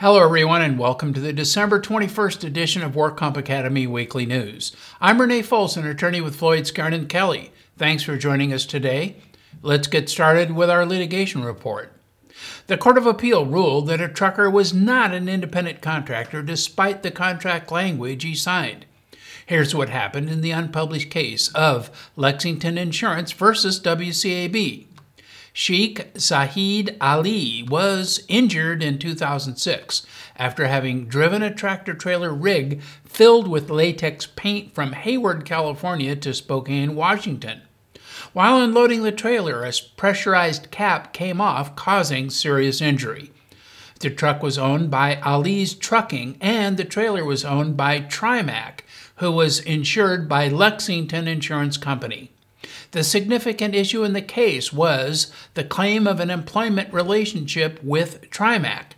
Hello, everyone, and welcome to the December 21st edition of Work Comp Academy Weekly News. I'm Renee Folsom, attorney with Floyd Skeren and Kelly. Thanks for joining us today. Let's get started with our litigation report. The Court of Appeal ruled that a trucker was not an independent contractor despite the contract language he signed. Here's what happened in the unpublished case of Lexington Insurance versus WCAB. Sheikh Zahid Ali was injured in 2006 after having driven a tractor trailer rig filled with latex paint from Hayward, California to Spokane, Washington. While unloading the trailer, a pressurized cap came off, causing serious injury. The truck was owned by Ali's Trucking, and the trailer was owned by Trimac, who was insured by Lexington Insurance Company. The significant issue in the case was the claim of an employment relationship with Trimac.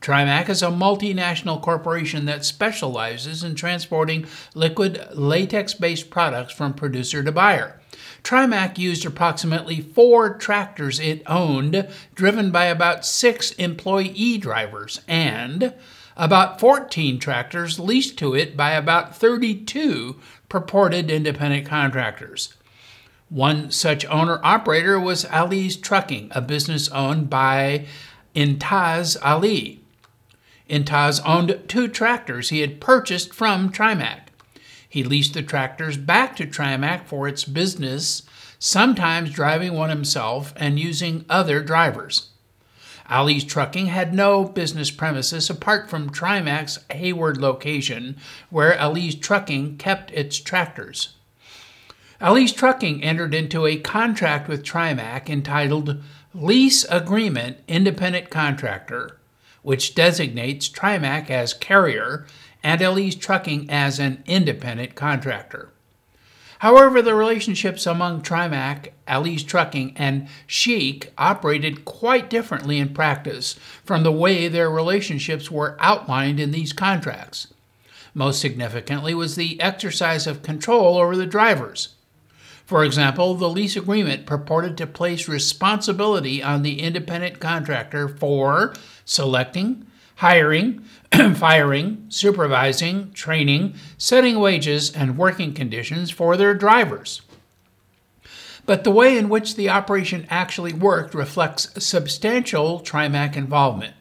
Trimac is a multinational corporation that specializes in transporting liquid latex based products from producer to buyer. Trimac used approximately four tractors it owned, driven by about six employee drivers, and about 14 tractors leased to it by about 32 purported independent contractors. One such owner operator was Ali's Trucking, a business owned by Intaz Ali. Intaz owned two tractors he had purchased from Trimac. He leased the tractors back to Trimac for its business, sometimes driving one himself and using other drivers. Ali's Trucking had no business premises apart from Trimac's Hayward location, where Ali's Trucking kept its tractors. Ali's Trucking entered into a contract with Trimac entitled Lease Agreement Independent Contractor, which designates Trimac as carrier and Ali's Trucking as an independent contractor. However, the relationships among Trimac, Ali's Trucking, and Sheikh operated quite differently in practice from the way their relationships were outlined in these contracts. Most significantly was the exercise of control over the drivers. For example, the lease agreement purported to place responsibility on the independent contractor for selecting, hiring, firing, supervising, training, setting wages, and working conditions for their drivers. But the way in which the operation actually worked reflects substantial Trimac involvement.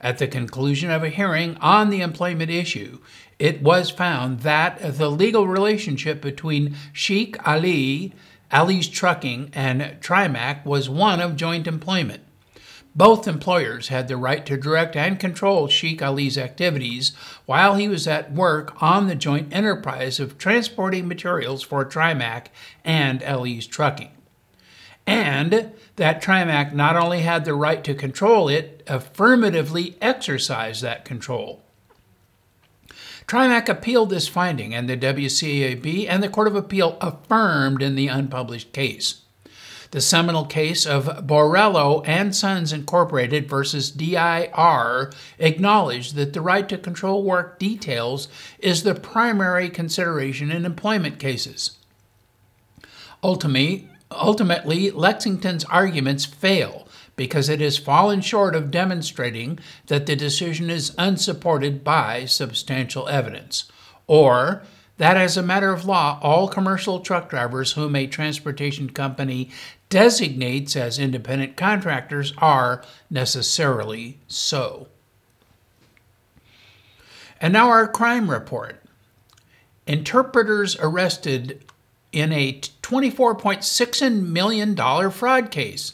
At the conclusion of a hearing on the employment issue, it was found that the legal relationship between Sheikh Ali, Ali's Trucking, and Trimac was one of joint employment. Both employers had the right to direct and control Sheikh Ali's activities while he was at work on the joint enterprise of transporting materials for Trimac and Ali's Trucking and that Trimac not only had the right to control it, affirmatively exercised that control. Trimac appealed this finding, and the WCAB and the Court of Appeal affirmed in the unpublished case. The seminal case of Borello and Sons Incorporated versus DIR acknowledged that the right to control work details is the primary consideration in employment cases. Ultimately, Ultimately, Lexington's arguments fail because it has fallen short of demonstrating that the decision is unsupported by substantial evidence, or that as a matter of law, all commercial truck drivers whom a transportation company designates as independent contractors are necessarily so. And now our crime report. Interpreters arrested in a $24.6 million fraud case.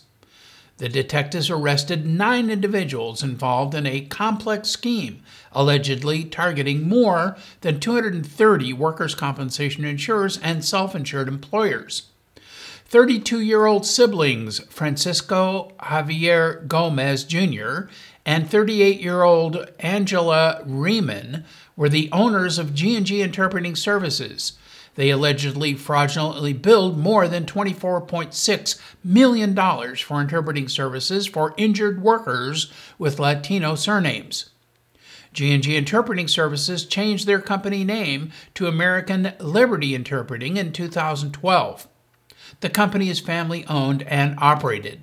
The detectives arrested nine individuals involved in a complex scheme, allegedly targeting more than 230 workers' compensation insurers and self insured employers. 32 year old siblings Francisco Javier Gomez Jr. and 38 year old Angela Riemann were the owners of G&G Interpreting Services they allegedly fraudulently billed more than $24.6 million for interpreting services for injured workers with Latino surnames. G&G Interpreting Services changed their company name to American Liberty Interpreting in 2012. The company is family owned and operated,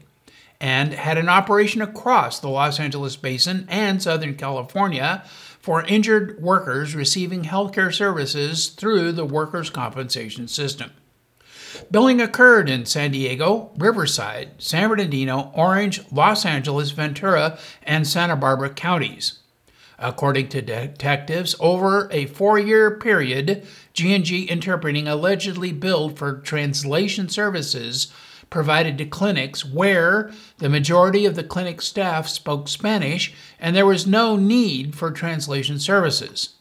and had an operation across the Los Angeles basin and Southern California for injured workers receiving healthcare services through the workers' compensation system. Billing occurred in San Diego, Riverside, San Bernardino, Orange, Los Angeles, Ventura, and Santa Barbara counties. According to detectives, over a four-year period, G&G Interpreting allegedly billed for translation services provided to clinics where the majority of the clinic staff spoke Spanish and there was no need for translation services.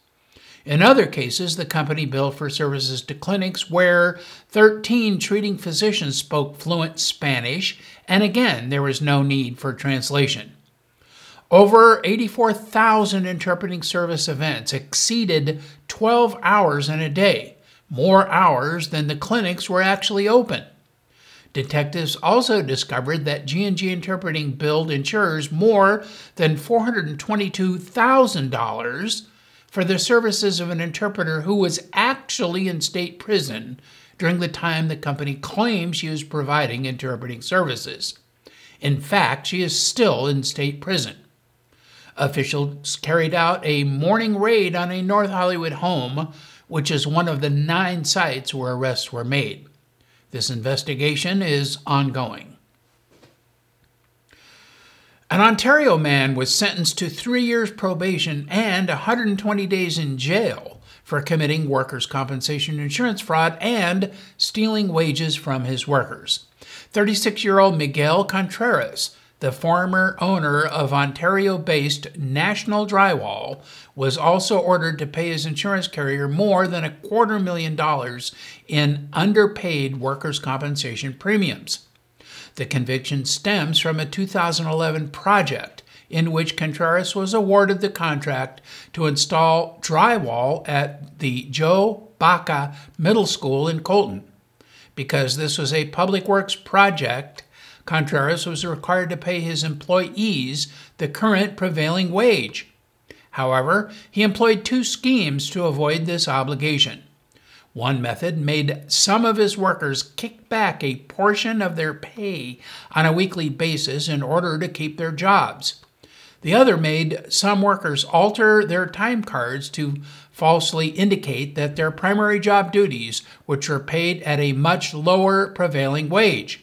In other cases, the company billed for services to clinics where 13 treating physicians spoke fluent Spanish, and again, there was no need for translation. Over 84,000 interpreting service events exceeded 12 hours in a day, more hours than the clinics were actually open. Detectives also discovered that G&G Interpreting billed insurers more than $422,000 for the services of an interpreter who was actually in state prison during the time the company claims she was providing interpreting services. In fact, she is still in state prison. Officials carried out a morning raid on a North Hollywood home, which is one of the nine sites where arrests were made. This investigation is ongoing. An Ontario man was sentenced to three years probation and 120 days in jail for committing workers' compensation insurance fraud and stealing wages from his workers. 36 year old Miguel Contreras the former owner of Ontario based National Drywall, was also ordered to pay his insurance carrier more than a quarter million dollars in underpaid workers' compensation premiums. The conviction stems from a 2011 project in which Contreras was awarded the contract to install drywall at the Joe Baca Middle School in Colton. Because this was a public works project, Contreras was required to pay his employees the current prevailing wage. However, he employed two schemes to avoid this obligation. One method made some of his workers kick back a portion of their pay on a weekly basis in order to keep their jobs. The other made some workers alter their time cards to falsely indicate that their primary job duties, which were paid at a much lower prevailing wage.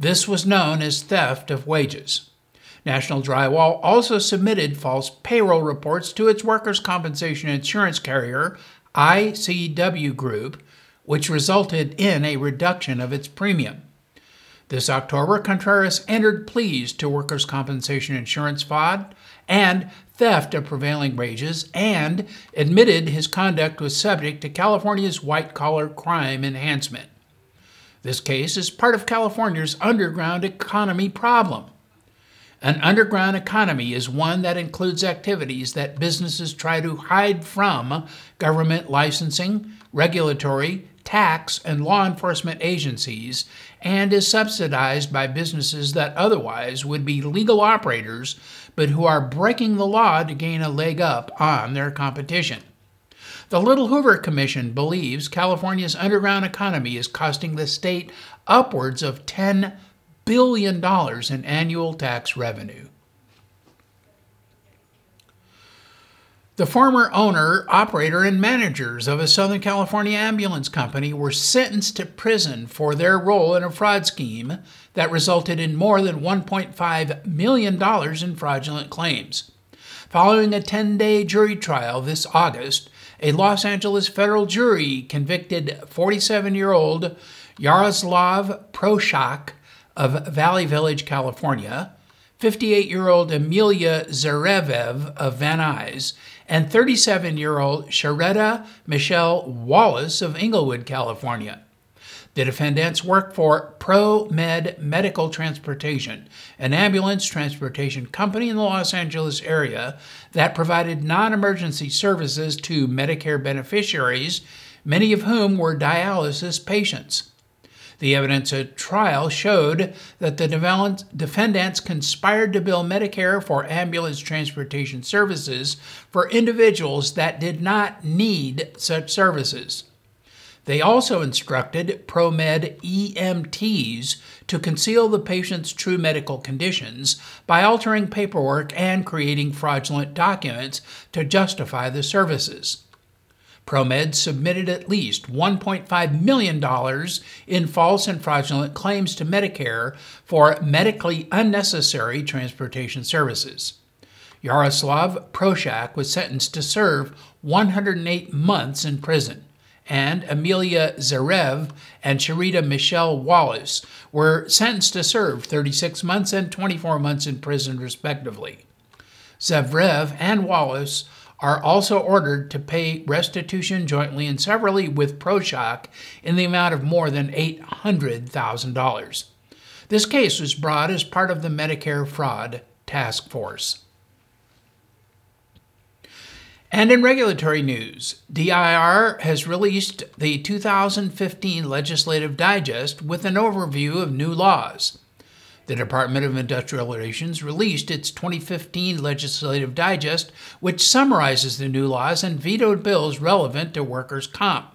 This was known as theft of wages. National Drywall also submitted false payroll reports to its workers' compensation insurance carrier, ICW Group, which resulted in a reduction of its premium. This October, Contreras entered pleas to workers' compensation insurance fraud and theft of prevailing wages and admitted his conduct was subject to California's white collar crime enhancement. This case is part of California's underground economy problem. An underground economy is one that includes activities that businesses try to hide from government licensing, regulatory, tax, and law enforcement agencies, and is subsidized by businesses that otherwise would be legal operators but who are breaking the law to gain a leg up on their competition. The Little Hoover Commission believes California's underground economy is costing the state upwards of $10 billion in annual tax revenue. The former owner, operator, and managers of a Southern California ambulance company were sentenced to prison for their role in a fraud scheme that resulted in more than $1.5 million in fraudulent claims. Following a 10 day jury trial this August, a Los Angeles federal jury convicted 47 year old Yaroslav Proshak of Valley Village, California, 58 year old Amelia Zarevev of Van Nuys, and 37 year old Sharetta Michelle Wallace of Inglewood, California. The defendants work for ProMed Medical Transportation, an ambulance transportation company in the Los Angeles area that provided non emergency services to Medicare beneficiaries, many of whom were dialysis patients. The evidence at trial showed that the defendants conspired to bill Medicare for ambulance transportation services for individuals that did not need such services. They also instructed ProMed EMTs to conceal the patient's true medical conditions by altering paperwork and creating fraudulent documents to justify the services. ProMed submitted at least $1.5 million in false and fraudulent claims to Medicare for medically unnecessary transportation services. Yaroslav Proshak was sentenced to serve 108 months in prison, and Amelia Zarev and Sharita Michelle Wallace were sentenced to serve 36 months and 24 months in prison, respectively. Zavrev and Wallace are also ordered to pay restitution jointly and severally with Proshak in the amount of more than $800,000. This case was brought as part of the Medicare Fraud Task Force. And in regulatory news, DIR has released the 2015 Legislative Digest with an overview of new laws. The Department of Industrial Relations released its 2015 Legislative Digest, which summarizes the new laws and vetoed bills relevant to workers' comp.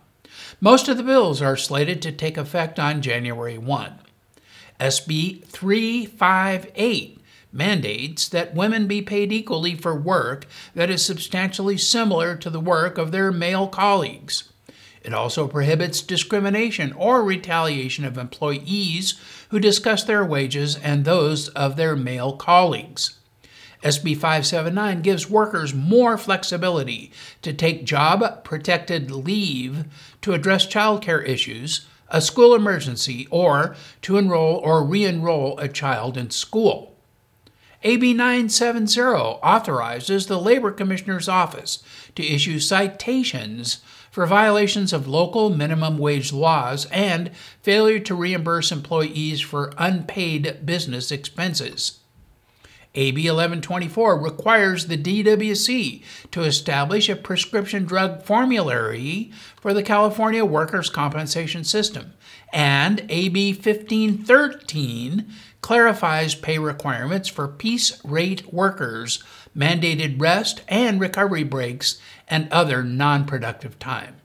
Most of the bills are slated to take effect on January 1. SB 358 mandates that women be paid equally for work that is substantially similar to the work of their male colleagues. It also prohibits discrimination or retaliation of employees who discuss their wages and those of their male colleagues. SB 579 gives workers more flexibility to take job protected leave to address childcare issues, a school emergency, or to enroll or re enroll a child in school. AB 970 authorizes the Labor Commissioner's Office to issue citations for violations of local minimum wage laws and failure to reimburse employees for unpaid business expenses. AB 1124 requires the DWC to establish a prescription drug formulary for the California Workers' Compensation System, and AB 1513 clarifies pay requirements for piece rate workers, mandated rest and recovery breaks, and other non productive time.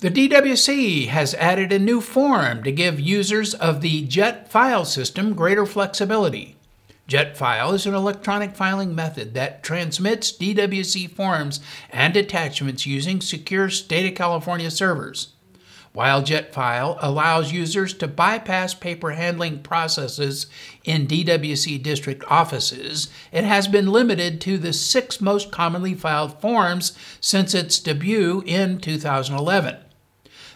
The DWC has added a new form to give users of the JET file system greater flexibility. JET file is an electronic filing method that transmits DWC forms and attachments using secure State of California servers. While JET file allows users to bypass paper handling processes in DWC district offices, it has been limited to the six most commonly filed forms since its debut in 2011.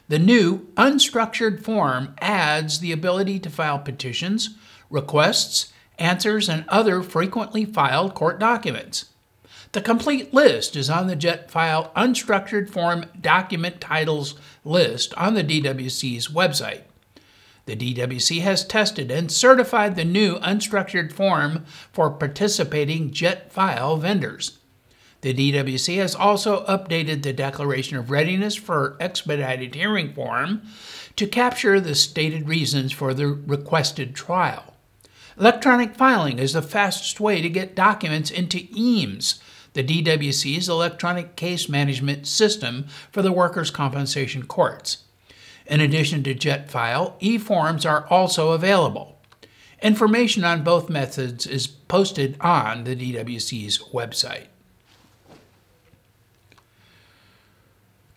The new unstructured form adds the ability to file petitions, requests, answers, and other frequently filed court documents. The complete list is on the JET file unstructured form document titles list on the DWC's website. The DWC has tested and certified the new unstructured form for participating JET file vendors. The DWC has also updated the Declaration of Readiness for Expedited Hearing form to capture the stated reasons for the requested trial. Electronic filing is the fastest way to get documents into EAMS, the DWC's electronic case management system for the workers' compensation courts. In addition to JetFile, e-forms are also available. Information on both methods is posted on the DWC's website.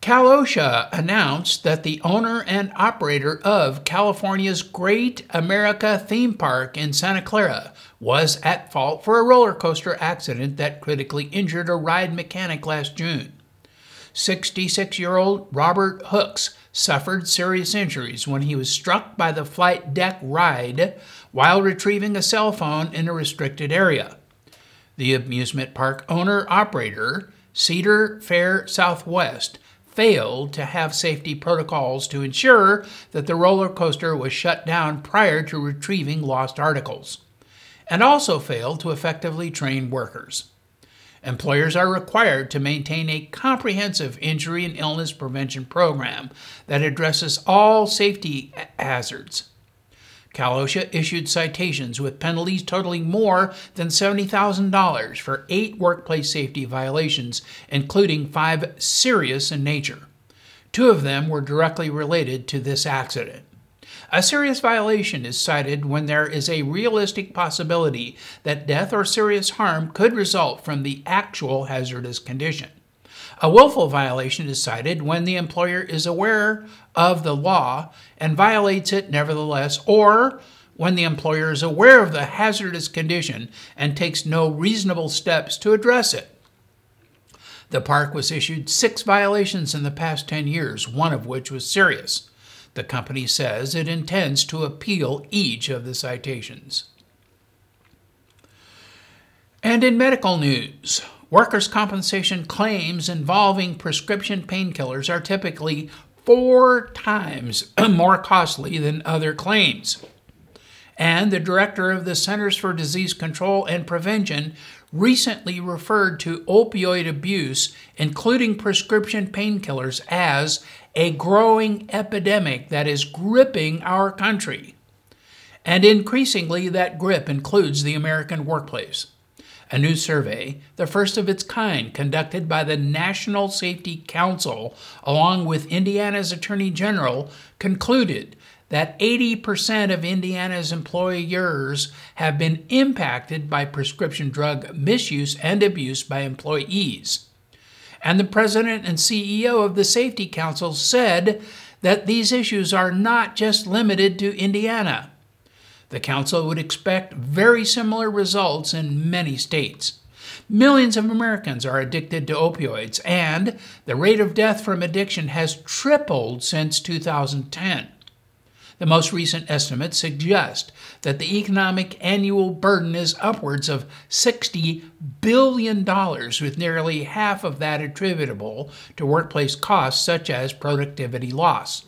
CalOSHA announced that the owner and operator of California's Great America theme park in Santa Clara was at fault for a roller coaster accident that critically injured a ride mechanic last June. 66 year old Robert Hooks suffered serious injuries when he was struck by the flight deck ride while retrieving a cell phone in a restricted area. The amusement park owner operator, Cedar Fair Southwest, failed to have safety protocols to ensure that the roller coaster was shut down prior to retrieving lost articles, and also failed to effectively train workers. Employers are required to maintain a comprehensive injury and illness prevention program that addresses all safety hazards. Cal OSHA issued citations with penalties totaling more than $70,000 for eight workplace safety violations, including five serious in nature. Two of them were directly related to this accident. A serious violation is cited when there is a realistic possibility that death or serious harm could result from the actual hazardous condition. A willful violation is cited when the employer is aware of the law and violates it nevertheless, or when the employer is aware of the hazardous condition and takes no reasonable steps to address it. The park was issued six violations in the past 10 years, one of which was serious. The company says it intends to appeal each of the citations. And in medical news, workers' compensation claims involving prescription painkillers are typically four times more costly than other claims. And the director of the Centers for Disease Control and Prevention recently referred to opioid abuse, including prescription painkillers, as a growing epidemic that is gripping our country. And increasingly, that grip includes the American workplace. A new survey, the first of its kind conducted by the National Safety Council along with Indiana's Attorney General, concluded that 80% of Indiana's employers have been impacted by prescription drug misuse and abuse by employees. And the president and CEO of the Safety Council said that these issues are not just limited to Indiana. The council would expect very similar results in many states. Millions of Americans are addicted to opioids, and the rate of death from addiction has tripled since 2010. The most recent estimates suggest that the economic annual burden is upwards of $60 billion, with nearly half of that attributable to workplace costs such as productivity loss.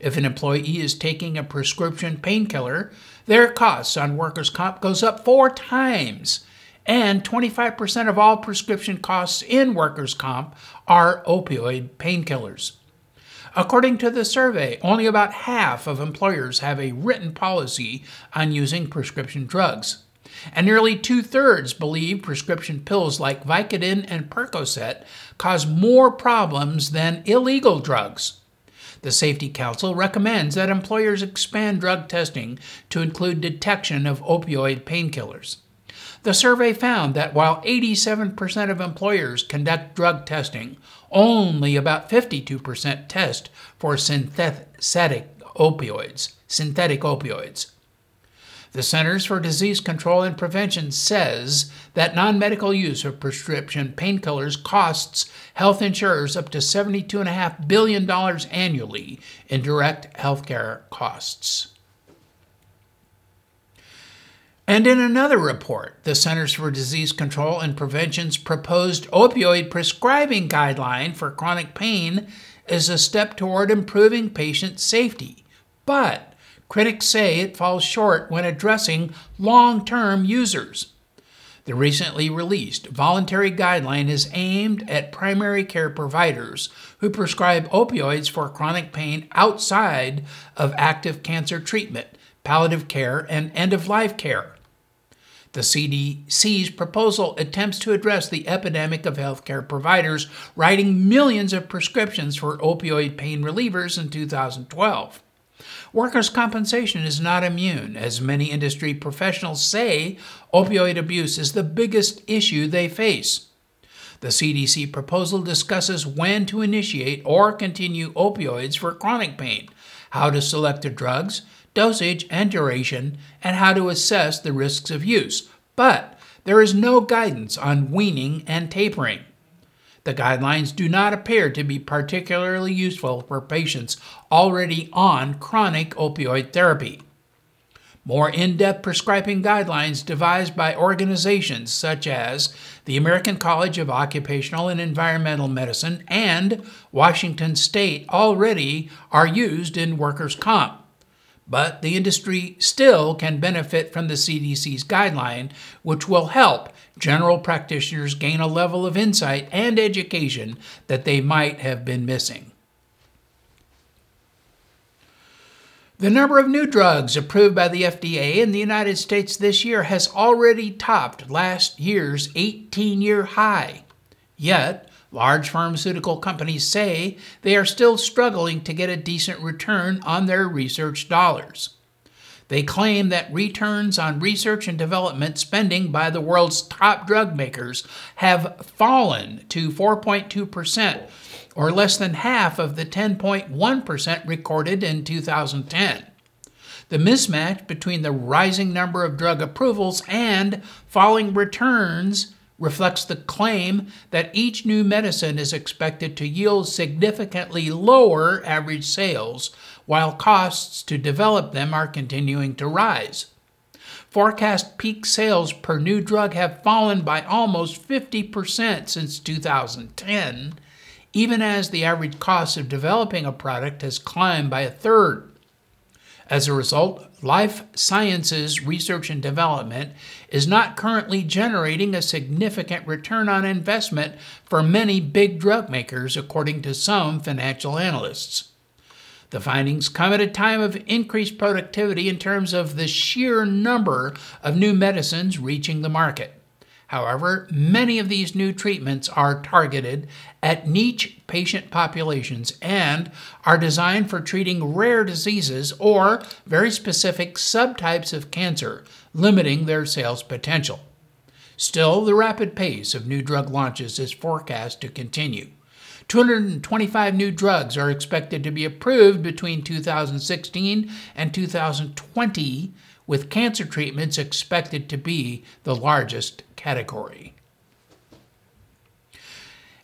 If an employee is taking a prescription painkiller, their costs on workers' comp goes up four times. And 25% of all prescription costs in workers' comp are opioid painkillers. According to the survey, only about half of employers have a written policy on using prescription drugs. And nearly two thirds believe prescription pills like Vicodin and Percocet cause more problems than illegal drugs. The Safety Council recommends that employers expand drug testing to include detection of opioid painkillers. The survey found that while 87% of employers conduct drug testing, only about 52% test for synthetic opioids, synthetic opioids. The Centers for Disease Control and Prevention says that non medical use of prescription painkillers costs health insurers up to $72.5 billion annually in direct healthcare costs. And in another report, the Centers for Disease Control and Prevention's proposed opioid prescribing guideline for chronic pain is a step toward improving patient safety. But critics say it falls short when addressing long term users. The recently released voluntary guideline is aimed at primary care providers who prescribe opioids for chronic pain outside of active cancer treatment, palliative care, and end of life care. The CDC's proposal attempts to address the epidemic of healthcare providers writing millions of prescriptions for opioid pain relievers in 2012. Workers' compensation is not immune, as many industry professionals say opioid abuse is the biggest issue they face. The CDC proposal discusses when to initiate or continue opioids for chronic pain, how to select the drugs, dosage and duration, and how to assess the risks of use, but there is no guidance on weaning and tapering. The guidelines do not appear to be particularly useful for patients already on chronic opioid therapy. More in depth prescribing guidelines devised by organizations such as the American College of Occupational and Environmental Medicine and Washington State already are used in workers' comp. But the industry still can benefit from the CDC's guideline, which will help general practitioners gain a level of insight and education that they might have been missing. The number of new drugs approved by the FDA in the United States this year has already topped last year's 18 year high. Yet, large pharmaceutical companies say they are still struggling to get a decent return on their research dollars. They claim that returns on research and development spending by the world's top drug makers have fallen to 4.2%, or less than half of the 10.1% recorded in 2010. The mismatch between the rising number of drug approvals and falling returns reflects the claim that each new medicine is expected to yield significantly lower average sales, while costs to develop them are continuing to rise. Forecast peak sales per new drug have fallen by almost 50% since 2010, even as the average cost of developing a product has climbed by a third. As a result, life sciences research and development is not currently generating a significant return on investment for many big drug makers, according to some financial analysts. The findings come at a time of increased productivity in terms of the sheer number of new medicines reaching the market. However, many of these new treatments are targeted at niche patient populations and are designed for treating rare diseases or very specific subtypes of cancer, limiting their sales potential. Still, the rapid pace of new drug launches is forecast to continue. 225 new drugs are expected to be approved between 2016 and 2020, with cancer treatments expected to be the largest category.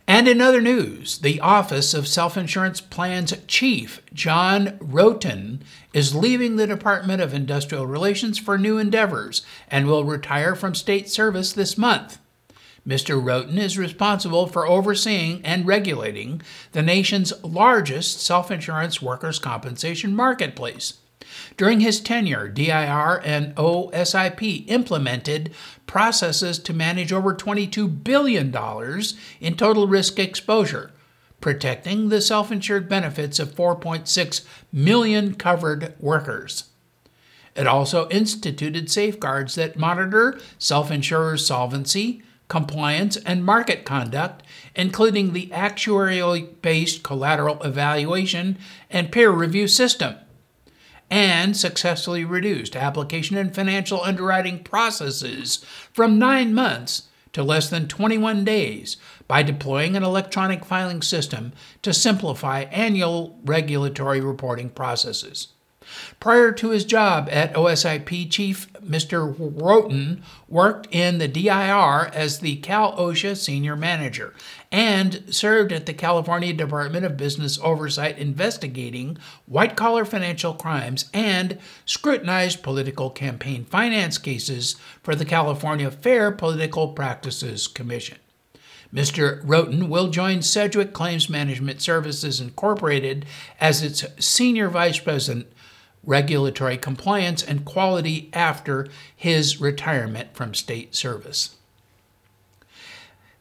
And in other news, the Office of Self Insurance Plans Chief, John Roten, is leaving the Department of Industrial Relations for new endeavors and will retire from state service this month. Mr. Roten is responsible for overseeing and regulating the nation's largest self insurance workers' compensation marketplace. During his tenure, DIR and OSIP implemented processes to manage over $22 billion in total risk exposure, protecting the self insured benefits of 4.6 million covered workers. It also instituted safeguards that monitor self insurers' solvency, compliance, and market conduct, including the actuarially based collateral evaluation and peer review system, and successfully reduced application and financial underwriting processes from nine months to less than 21 days by deploying an electronic filing system to simplify annual regulatory reporting processes. Prior to his job at OSIP chief, Mr. Roten worked in the DIR as the Cal OSHA senior manager and served at the California Department of Business Oversight investigating white collar financial crimes and scrutinized political campaign finance cases for the California Fair Political Practices Commission. Mr. Roten will join Sedgwick Claims Management Services Incorporated as its senior vice president regulatory compliance, and quality after his retirement from state service.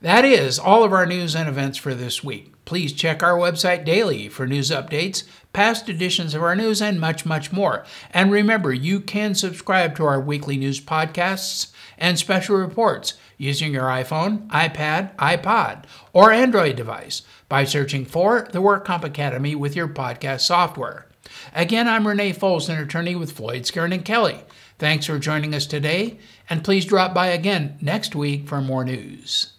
That is all of our news and events for this week. Please check our website daily for news updates, past editions of our news, and much, much more. And remember, you can subscribe to our weekly news podcasts and special reports using your iPhone, iPad, iPod, or Android device by searching for the WorkComp Academy with your podcast software. Again, I'm Renee Foles, an attorney with Floyd, Skeren, and Kelly. Thanks for joining us today, and please drop by again next week for more news.